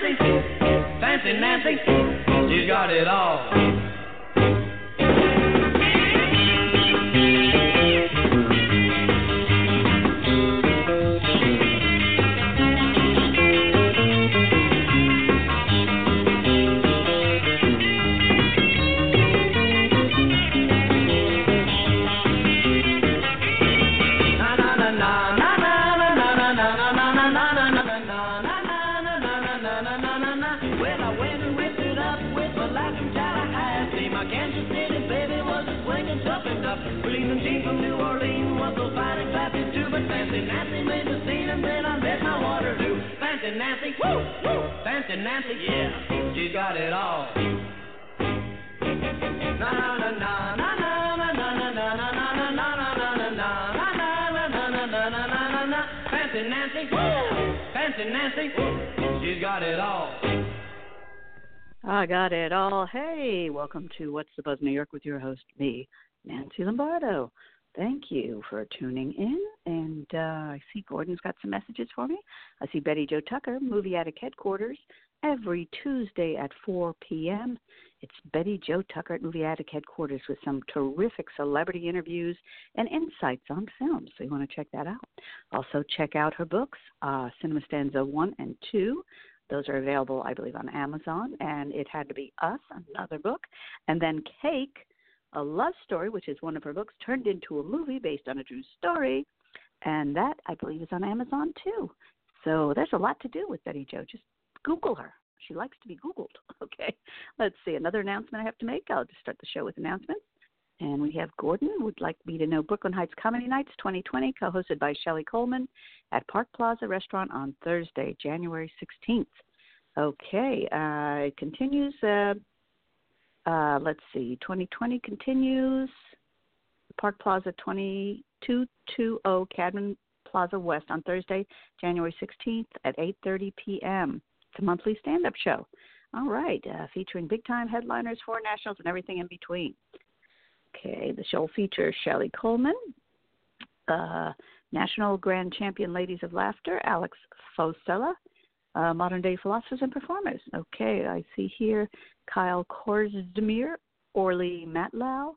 Nancy, fancy Nancy, she's got it all. Welcome to What's the Buzz New York with your host, me, Nancy Lombardo. Thank you for tuning in. And uh, I see Gordon's got some messages for me. I see Betty Jo Tucker, Movie Addict Headquarters, every Tuesday at 4 p.m. It's Betty Jo Tucker at Movie Addict Headquarters with some terrific celebrity interviews and insights on films. So you want to check that out. Also, check out her books, uh, Cinema Stanza 1 and 2. Those are available, I believe, on Amazon. And It Had to Be Us, another book. And then Cake, a love story, which is one of her books, turned into a movie based on a true story. And that, I believe, is on Amazon too. So there's a lot to do with Betty Jo. Just Google her. She likes to be Googled. Okay. Let's see. Another announcement I have to make. I'll just start the show with announcements. And we have Gordon would like me to know Brooklyn Heights Comedy Nights 2020, co-hosted by Shelley Coleman at Park Plaza Restaurant on Thursday, January 16th. Okay, uh, it continues. Uh, uh, let's see, 2020 continues. Park Plaza 2220 Cadman Plaza West on Thursday, January 16th at 8:30 p.m. It's a monthly stand-up show. All right, uh, featuring big-time headliners, foreign nationals, and everything in between. Okay, the show features Shelley Coleman, uh, National Grand Champion Ladies of Laughter, Alex Fosella, uh, Modern Day Philosophers and Performers. Okay, I see here Kyle Korsdemir, Orly Matlow,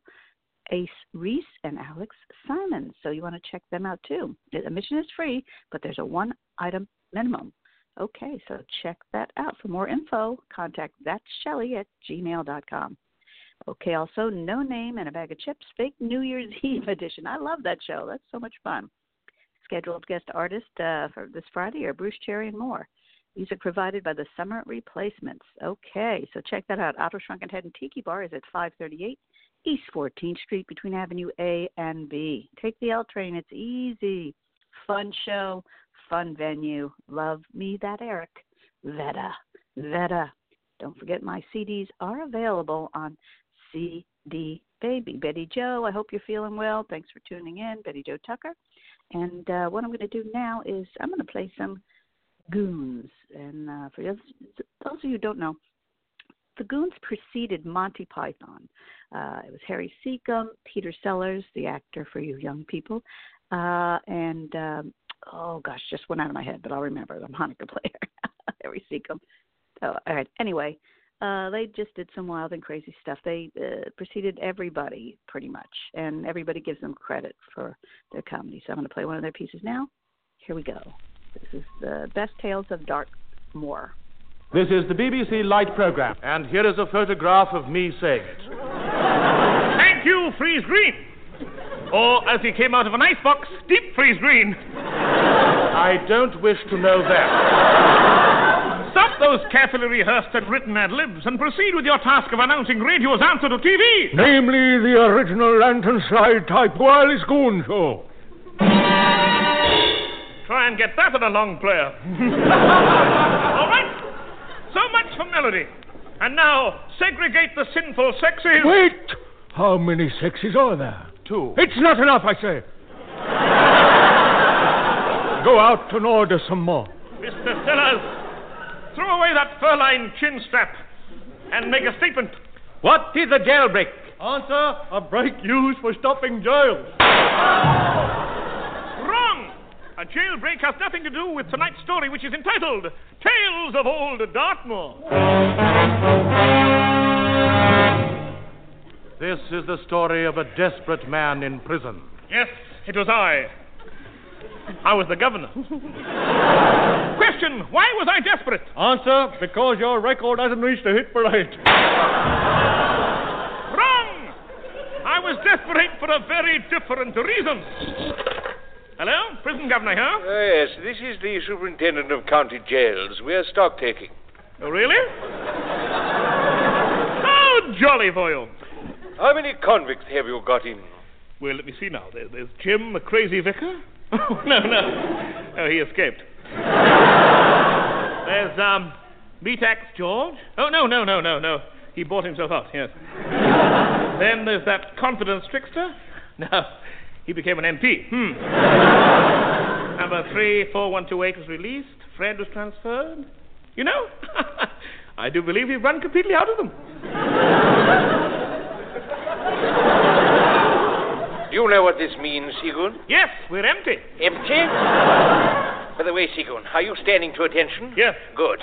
Ace Reese, and Alex Simon. So you want to check them out too. Admission is free, but there's a one item minimum. Okay, so check that out. For more info, contact that's Shelley at gmail.com. Okay, also No Name and a Bag of Chips, Fake New Year's Eve edition. I love that show. That's so much fun. Scheduled guest artist uh, for this Friday are Bruce Cherry and more. Music provided by the Summer Replacements. Okay, so check that out. Otto Shrunken Head and Tiki Bar is at 538 East 14th Street between Avenue A and B. Take the L train. It's easy. Fun show, fun venue. Love me that Eric. Veta. Veta. Don't forget my CDs are available on CD Baby. Betty Jo, I hope you're feeling well. Thanks for tuning in. Betty Jo Tucker. And uh, what I'm going to do now is I'm going to play some Goons. And uh, for those, those of you who don't know, the Goons preceded Monty Python. Uh, it was Harry Secombe, Peter Sellers, the actor for you young people, uh, and um, oh gosh, just went out of my head, but I'll remember the Monica player, Harry Secombe. So, all right. Anyway, uh, they just did some wild and crazy stuff. They uh, preceded everybody pretty much, and everybody gives them credit for their comedy. So I'm going to play one of their pieces now. Here we go. This is the best tales of Dartmoor. This is the BBC Light Program, and here is a photograph of me saying it. Thank you, freeze green. Or, as he came out of an icebox, deep freeze green. I don't wish to know that. Those carefully rehearsed and written ad libs and proceed with your task of announcing radio's answer to TV. Namely, the original lantern slide type wireless goon show. Try and get that on a long player. All right. So much for melody. And now, segregate the sinful sexes. Wait! How many sexes are there? Two. It's not enough, I say. Go out and order some more. Mr. Sellers, throw away that fur-lined chin strap and make a statement. What is a jailbreak? Answer, a break used for stopping jails. Wrong! A jailbreak has nothing to do with tonight's story, which is entitled Tales of Old Dartmoor. This is the story of a desperate man in prison. Yes, it was I. I was the governor. Question Why was I desperate? Answer, because your record hasn't reached a hit parade. Wrong! I was desperate for a very different reason. Hello? Prison governor here? Uh, yes, this is the superintendent of county jails. We're stock taking. Oh, really? How jolly for you. How many convicts have you got in? Well, let me see now. There's Jim, the crazy vicar. No, no. Oh, he escaped. There's, um, Meatax George. Oh, no, no, no, no, no. He bought himself out, yes. then there's that confidence trickster. No, he became an MP. Hmm. Number 34128 was released. Fred was transferred. You know, I do believe we've run completely out of them. Do you know what this means, Seagoon? Yes, we're empty. Empty? By the way, Seagoon, are you standing to attention? Yes. Good.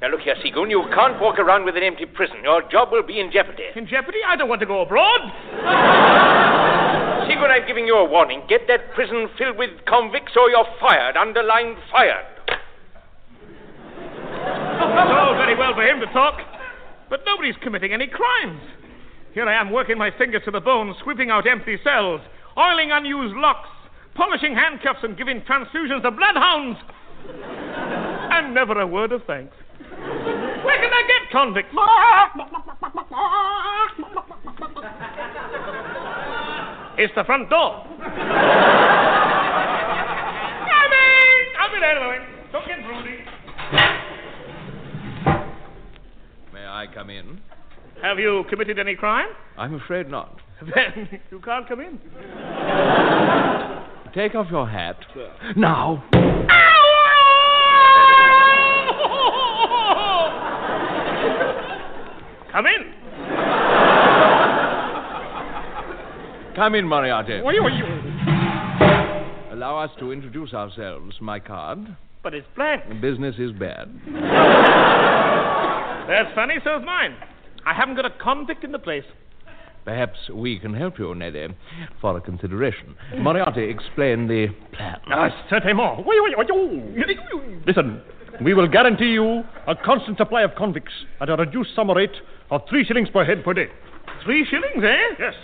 Now look here, Seagoon, you can't walk around with an empty prison. Your job will be in jeopardy. In jeopardy? I don't want to go abroad. Seagoon, I'm giving you a warning. Get that prison filled with convicts or you're fired. Underlined fired. It's all very well for him to talk, but nobody's committing any crimes. Here I am working my fingers to the bone, sweeping out empty cells, oiling unused locks, polishing handcuffs, and giving transfusions to bloodhounds. and never a word of thanks. Where can I get convicts? It's the front door. Come in! Come in anyway. Don't get broody. May I come in? Have you committed any crime? I'm afraid not. Then you can't come in. Take off your hat. Sir. Now. Come in. Come in, Moriarty. What are you, what are you? Allow us to introduce ourselves. My card. But it's blank. Business is bad. That's funny, so's mine. I haven't got a convict in the place. Perhaps we can help you, Neddy, for a consideration. Moriarty, explain the plan. Ah, certainement. Listen, we will guarantee you a constant supply of convicts at a reduced summer rate of three shillings per head per day. Three shillings, eh? Yes.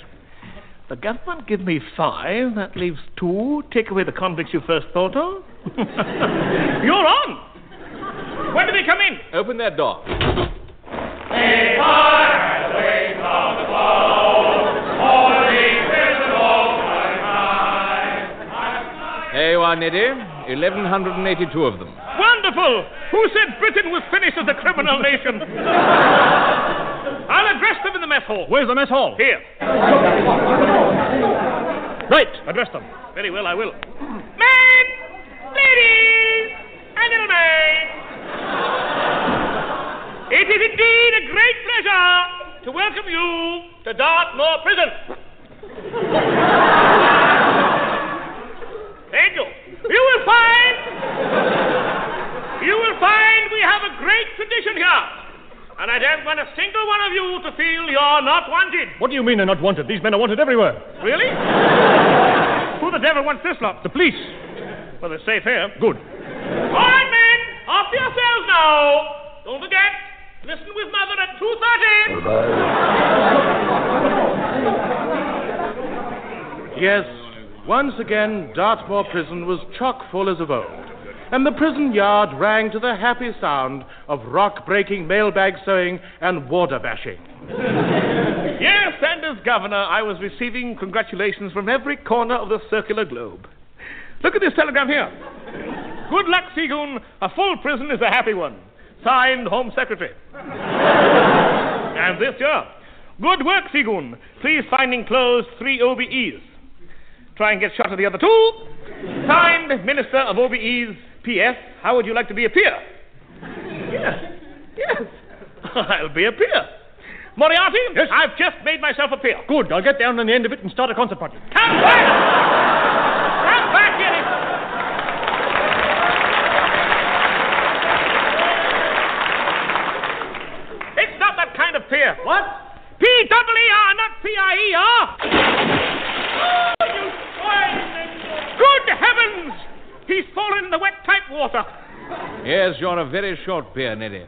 The government give me five. That leaves two. Take away the convicts you first thought of. You're on. When do they come in? Open that door. There are, Neddy. 1,182 of them. Wonderful! Who said Britain was finished as a criminal nation? I'll address them in the mess hall. Where's the mess hall? Here. Right, address them. Very well, I will. Men, ladies, and gentlemen, it is indeed a great pleasure to welcome you to Dartmoor Prison. Thank you. You will find, you will find we have a great tradition here. And I don't want a single one of you to feel you're not wanted. What do you mean they're not wanted? These men are wanted everywhere. Really? Who the devil wants this lot? The police. Well, they're safe here. Good. All right, men, off to yourselves now. Don't forget, listen with Mother at 2.30. Yes, once again, Dartmoor Prison was chock full as of old. and the prison yard rang to the happy sound of rock breaking, mailbag sewing, and water bashing. Yes, and as governor, I was receiving congratulations from every corner of the circular globe. Look at this telegram here. Good luck, Seagoon. A full prison is a happy one. Signed, Home Secretary. and this here. Good work, Seagoon. Please find enclosed three OBEs. Try and get shot of the other two. Signed, Minister of OBEs. P.S. How would you like to be a peer? Yes. Yes. I'll be a peer. Moriarty, Yes? I've just made myself a peer. Good. I'll get down on the end of it and start a concert party. Come back! Come back here! It's not that kind of peer. What? P-double-E-R, not P-I-E-R. Oh, you swine! Good heavens! He's fallen in the wet type water. Yes, you're a very short beer, Neddy.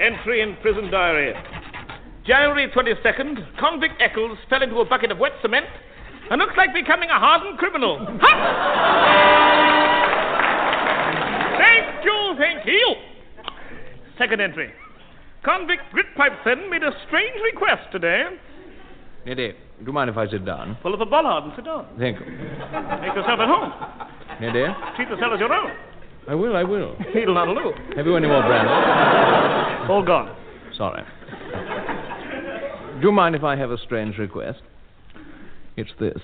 Entry in prison diary. January 22nd, convict Eccles fell into a bucket of wet cement and looks like becoming a hardened criminal. Ha! Thank you, thank you. Second entry. Convict Grytpype-Thynne made a strange request today. Neddy, do you mind if I sit down? Pull up a bollard and sit down. Thank you. Make yourself at home. Neddy, Treat the cell as your own. I will, I will. Needle not a loo. Have you any more brandy? All gone. Sorry. Do you mind if I have a strange request? It's this.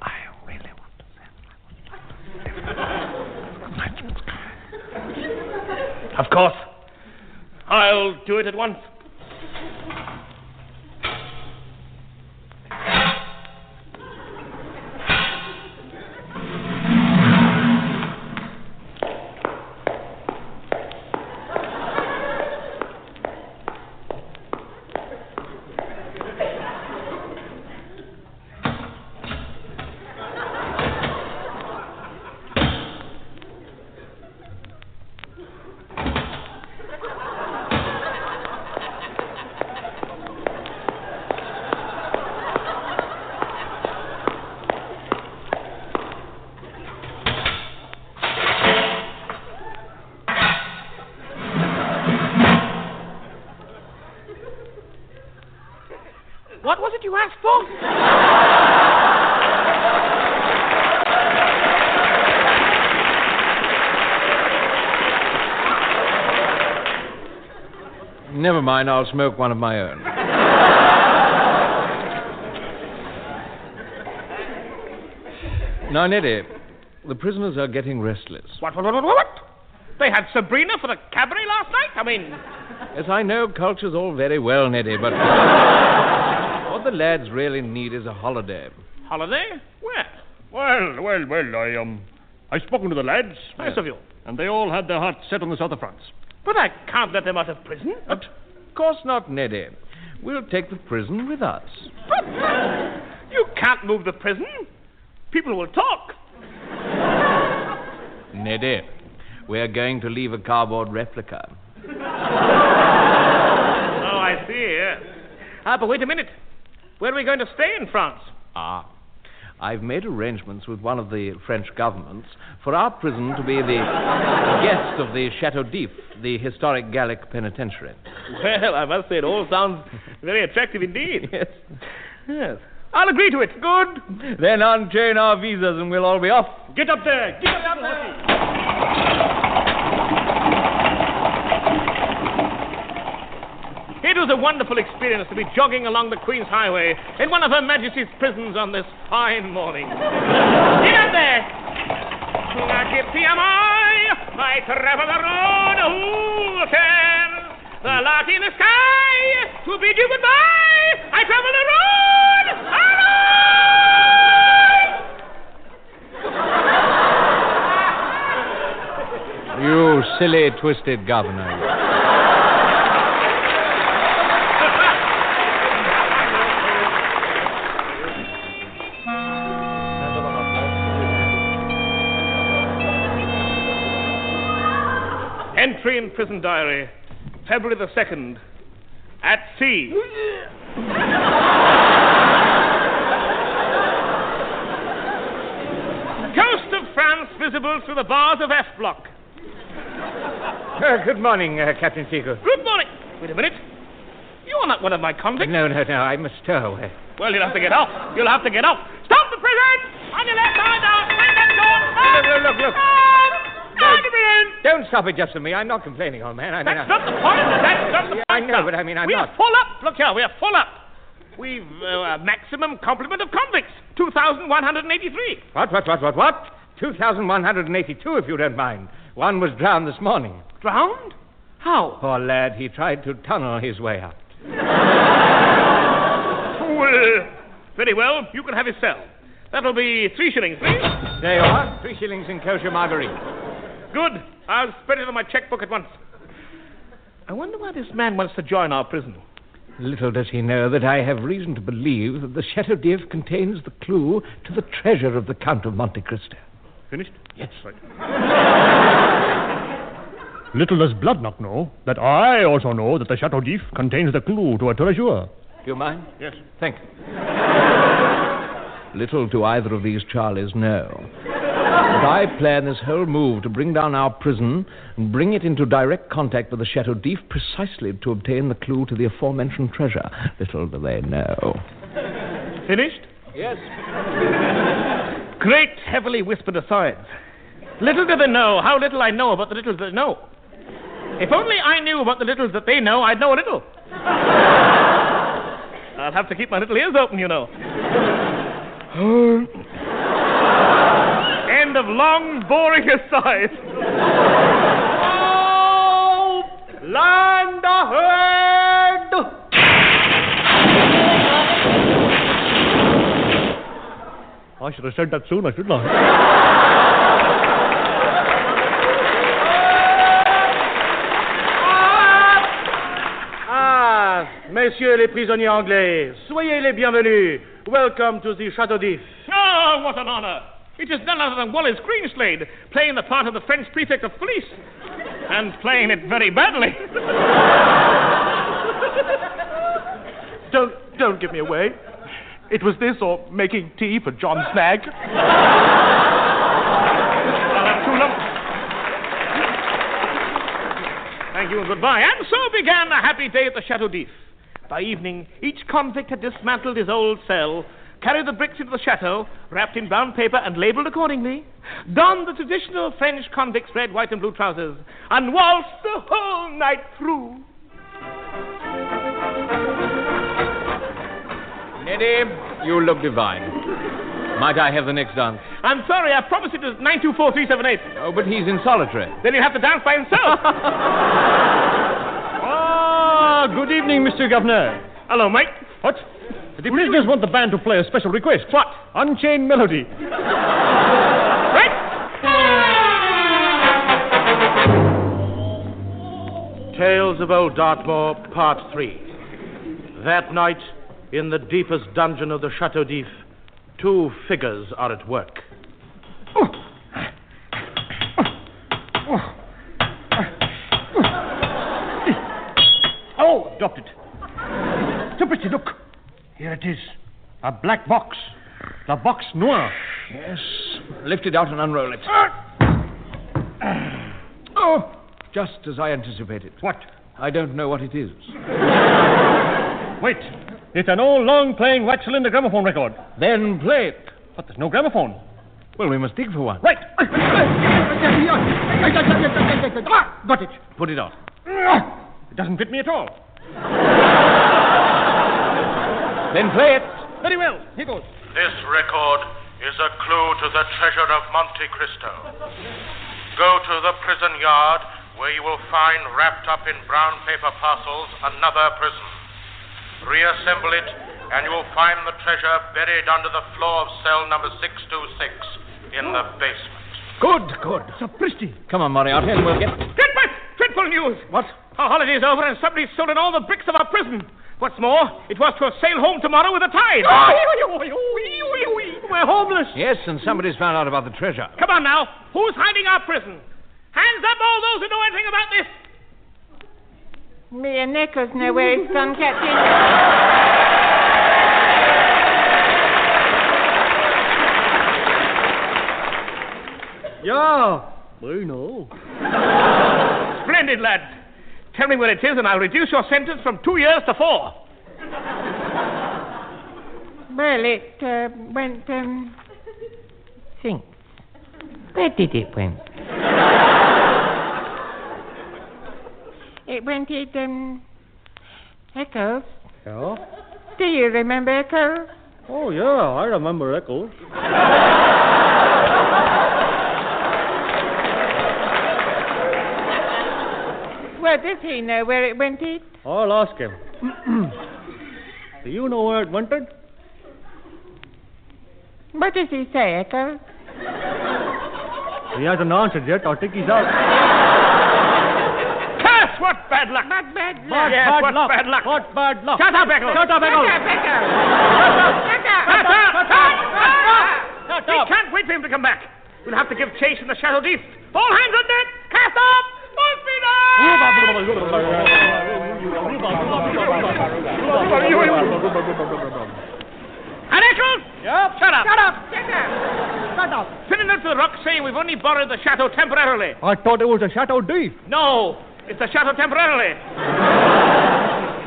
I really want to Of course. I'll do it at once. What was it you asked for? Never mind, I'll smoke one of my own. now, Neddy, the prisoners are getting restless. What, what, what, what, what? They had Sabrina for the cabaret last night? I mean, Yes, I know culture's all very well, Neddy, but the lads really need is a holiday. holiday? Where? Well, well, well, I, um, I've spoken to the lads. Nice of you. And they all had their hearts set on the south of France. But I can't let them out of prison. Of course not, Neddy. We'll take the prison with us. But You can't move the prison. People will talk. Neddy, we're going to leave a cardboard replica. Oh, I see. Yes. Ah, but wait a minute. Where are we going to stay in France? Ah. I've made arrangements with one of the French governments for our prison to be the guest of the Chateau d'If, the historic Gallic penitentiary. Well, I must say it all sounds very attractive indeed. Yes. Yes. I'll agree to it. Good. Then unchain our visas and we'll all be off. Get up there! Get up there! It was a wonderful experience to be jogging along the Queen's Highway in one of Her Majesty's prisons on this fine morning. Get up there! Gypsy am I, I travel the road, who can? The lark in the sky, to bid you goodbye, I travel the road! You silly, twisted governor. Prison diary. February the 2nd. At sea. Coast of France visible through the bars of F Block. Uh, good morning, uh, Captain Seagull. Good morning. Wait a minute. You're not one of my convicts. No, no, no, I must stow away. Well, you'll have to get off. You'll have to get off. Stop it just for me. I'm not complaining, old man. I mean, That's I- not the point. That's not the Yeah, point. I know, but I mean, I'm we not- are full up. Look here, we are full up. We've uh, a maximum complement of convicts. 2,183. What, what, what, what, what? 2,182, if you don't mind. One was drowned this morning. Drowned? How? Poor lad, he tried to tunnel his way out. Well, very well. You can have his cell. That'll be three shillings, please. There you are. Three shillings in kosher margarine. Good. I'll spread it on my checkbook at once. I wonder why this man wants to join our prison. Little does he know that I have reason to believe that the Chateau d'If contains the clue to the treasure of the Count of Monte Cristo. Finished? Yes. Right. Little does Bloodnok know that I also know that the Chateau d'If contains the clue to a treasure. Do you mind? Yes. Thank you. Little do either of these Charlies know. But I plan this whole move to bring down our prison and bring it into direct contact with the Chateau d'If precisely to obtain the clue to the aforementioned treasure. Little do they know. Finished? Yes. Great, heavily whispered asides. Little do they know how little I know about the little they know. If only I knew about the littles that they know, I'd know a little. I'll have to keep my little ears open, you know. End of long, boring aside. Oh, land ahead! I should have said that sooner, I shouldn't I? Ah, messieurs les prisonniers anglais, soyez les bienvenus. Welcome to the Chateau d'If. Oh, what an honor! It is none other than Wallace Greenslade, playing the part of the French prefect of police. And playing it very badly. Don't, don't give me away. It was this or making tea for John Snagge. I'll have two lumps. Thank you and goodbye. And so began a happy day at the Chateau d'If. By evening, each convict had dismantled his old cell, carried the bricks into the chateau, wrapped in brown paper and labeled accordingly, donned the traditional French convict's red, white, and blue trousers, and waltzed the whole night through. Neddy, you look divine. Might I have the next dance? I'm sorry, I promised it was 924378. Oh, but he's in solitary. Then he'll have to dance by himself. Ah, good evening, Mr. Governor. Hello, Mike. What? The prisoners want the band to play a special request. What? Unchained Melody. Right? Tales of Old Dartmoor, Part 3. That night, in the deepest dungeon of the Chateau d'If, two figures are at work. Oh, dropped it. Stupidity, look. Here it is. A black box. The box noir. Yes. Lift it out and unroll it. Ah! Ah! Oh, just as I anticipated. What? I don't know what it is. Wait. It's an old long playing wax cylinder gramophone record. Then play it. But there's no gramophone. Well, we must dig for one. Right. Got it. Put it on. It doesn't fit me at all. Then play it. Very well. Here goes. This record is a clue to the treasure of Monte Cristo. Go to the prison yard where you will find wrapped up in brown paper parcels another prison. Reassemble it and you will find the treasure buried under the floor of cell number 626 in the basement. Good, good. Sapristi. Come on, Moriarty, and we'll get. Get back! Dreadful news! What? Our holiday's over and somebody's stolen all the bricks of our prison. What's more, it was to sail home tomorrow with the tide. We're homeless. Yes, and somebody's found out about the treasure. Come on now. Who's hiding our prison? Hands up, all those who know anything about this. Me and Nichols know where it's gone, Captain. Yeah, we know. Splendid, lad. Tell me where it is, and I'll reduce your sentence from two years to four. Well, it uh, went, um. Think. Where did it went? it went in, um. Echoes. Yeah? Do you remember Echoes? Oh, yeah, I remember Eccles. Well, does he know where it went in? I'll ask him. Do you know where it went? in? What does he say, Echoes? He hasn't answered yet. I think he's out. Curse! What bad luck! Not bad luck. What Yes, bad what luck? bad luck? What bad luck? Shut up, Eccles! Shut up, Eccles! Shut up, Echoes! Shut up! Shut up! Shut We up! We can't wait for him to come back. We'll have to give chase in the Shadow Deep. All hands on deck! Cast off! Full speed And Eccles! Yep. Shut up! Shut up! Shut up! Shut up! Send it to the rock saying we've only borrowed the chateau temporarily. I thought it was a Chateau d'If. No, it's the chateau temporarily.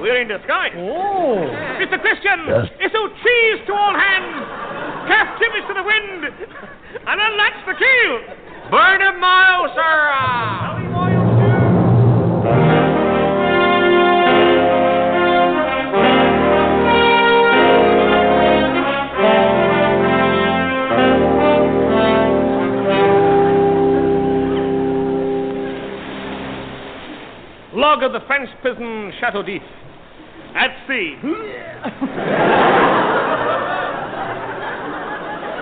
We're in disguise. Oh. Mr. Christian, yes. issue cheese to all hands. Cast timbers to the wind. And unlatch the keel. Burn a mile, sir. Log of the French prison Chateau d'If. At sea.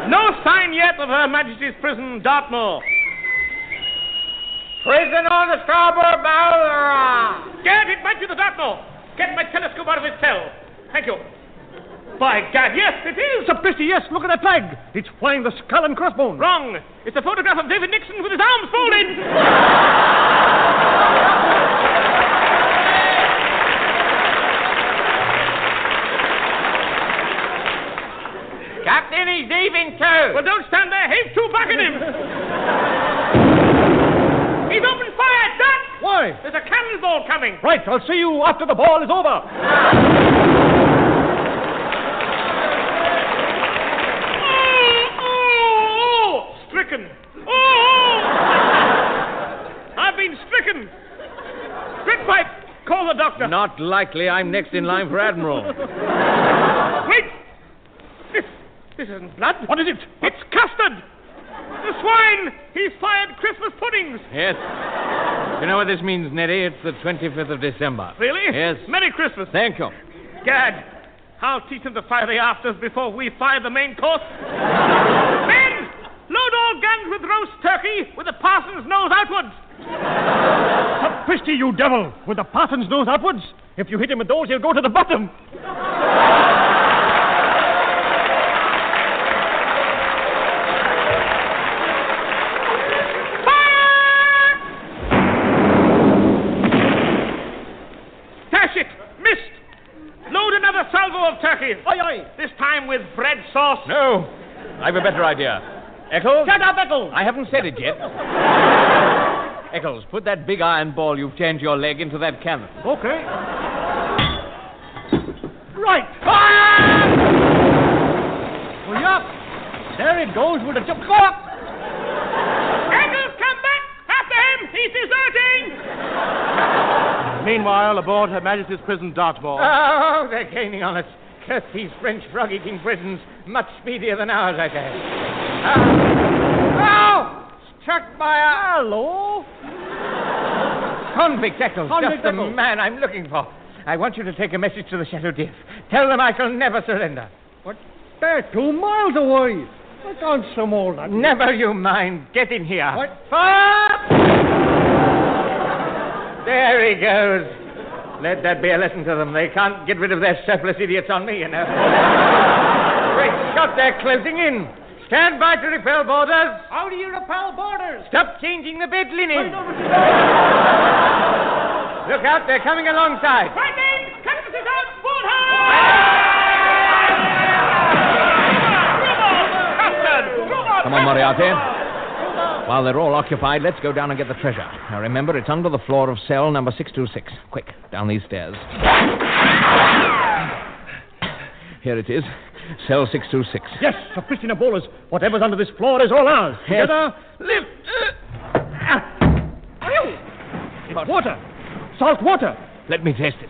no sign yet of Her Majesty's prison, Dartmoor. Prison on the starboard bow. Gad, it might be the Dartmoor. Get my telescope out of its cell. Thank you. By Gad, yes, it is. Sapristi, yes, look at that flag. It's flying the skull and crossbones. Wrong. It's a photograph of David Nixon with his arms folded. Captain, he's leaving too. Well, don't stand there. Heave two back at him. He's opened fire, Dad. Why? There's a cannonball coming. Right, I'll see you after the ball is over. Oh, oh, oh, stricken. Oh, oh. I've been stricken. Grytpype, call the doctor. Not likely. I'm next in line for Admiral. This, isn't blood. What is it? It's custard. The swine. He's fired Christmas puddings. yes. You know what this means, Neddy? It's the 25th of December. Really? Yes. Merry Christmas. Thank you. Gad, I'll teach them to fire the afters before we fire the main course. Men, load all guns with roast turkey with the parson's nose outwards. Sapristi, you devil! With the parson's nose upwards. If you hit him with those, he'll go to the bottom. Dash it! Missed! Load another salvo of turkey. Aye, aye. This time with bread sauce. No. I've a better idea. Eccles? Shut up, Eccles! I haven't said it yet. Eccles, put that big iron ball you've changed your leg into that cannon. Okay. Right. Fire! Well, yeah. There it goes with a jump. Go up. Eccles, come back! After him! He's deserting! Meanwhile, aboard Her Majesty's prison, Dartmoor. Oh, they're gaining on us. Curse these French frog-eating prisons. Much speedier than ours, I say. Ah. Oh! Struck by a... Hello? Convict Eccles, Convict just the man I'm looking for. I want you to take a message to the Chateau d'If. Tell them I shall never surrender. What? They're two miles away. I can't some all that. Never you mind. Get in here. What? Fire! There he goes. Let that be a lesson to them. They can't get rid of their surplus idiots on me, you know. Great Scott, they're closing in. Stand by to repel borders. How do you repel borders? Stop changing the bed linen. Look out, they're coming alongside. Frightening! Cactus is out! Board Come on, Moriarty. While they're all occupied, let's go down and get the treasure. Now remember, it's under the floor of cell number 626. Quick, down these stairs. Here it is. Cell 626. Yes, Christian Bolas. Whatever's under this floor is all ours. Yes. Together, live. It's uh, ah. water. Salt water. Let me taste it.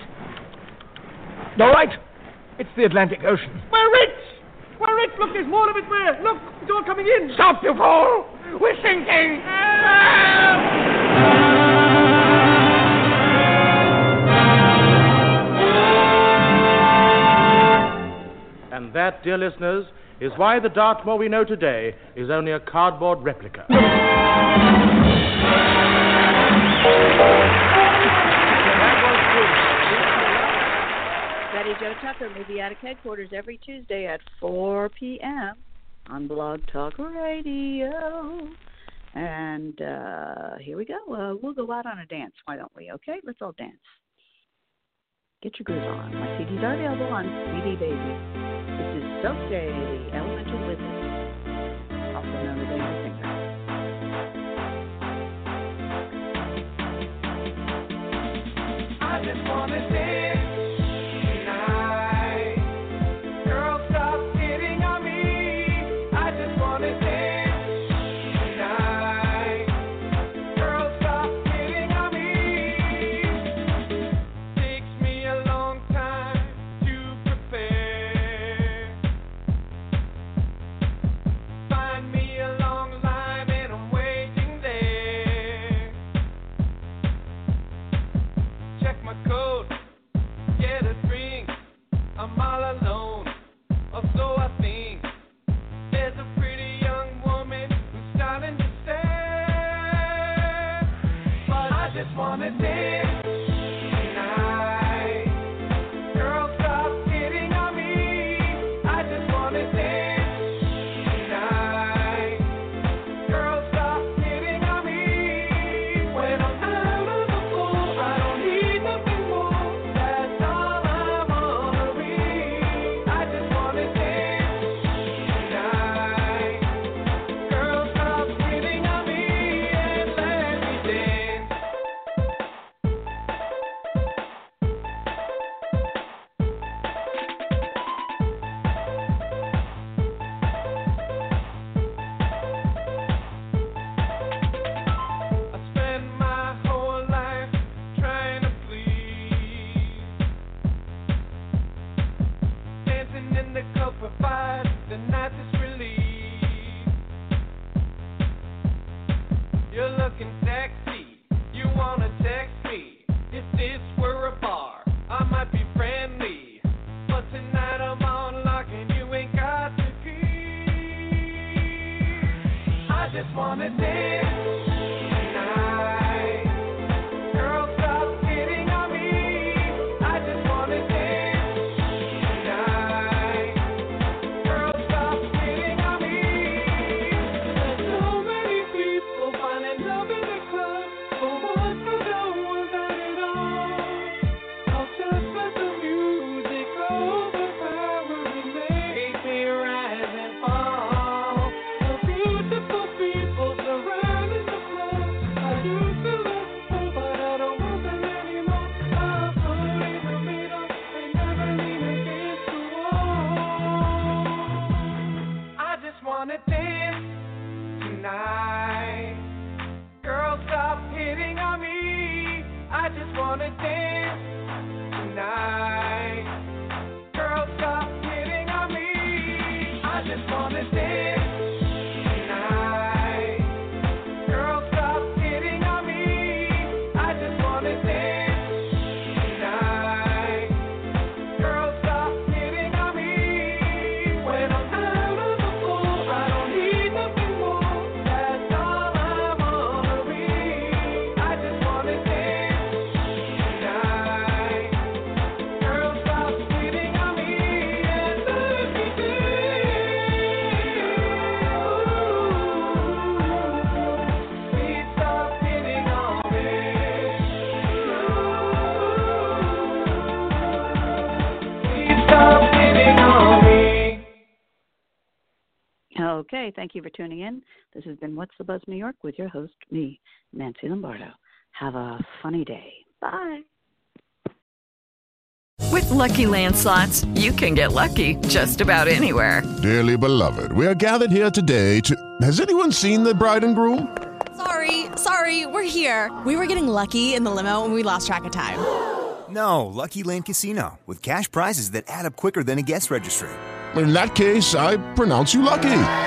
All right. It's the Atlantic Ocean. We're rich. We're rich. Look, there's more of it there. Look, it's all coming in. Stop, you fool! We're sinking! And that, dear listeners, is why the Dartmoor we know today is only a cardboard replica. Betty Jo Tucker, Movie Addict Headquarters, every Tuesday at 4 p.m. on Blog Talk Radio. And uh, here we go. Uh, we'll go out on a dance, why don't we? Okay, let's all dance. Get your groove on. My CDs are available on CD Baby. This is Soke, Elemental Wizard, also known as Finger. I just wanna Okay, thank you for tuning in. This has been What's the Buzz New York with your host, me, Nancy Lombardo. Have a funny day. Bye. With Lucky Land slots, you can get lucky just about anywhere. Dearly beloved, we are gathered here today to. Has anyone seen the bride and groom? Sorry, sorry, we're here. We were getting lucky in the limo and we lost track of time. No, Lucky Land Casino, with cash prizes that add up quicker than a guest registry. In that case, I pronounce you lucky.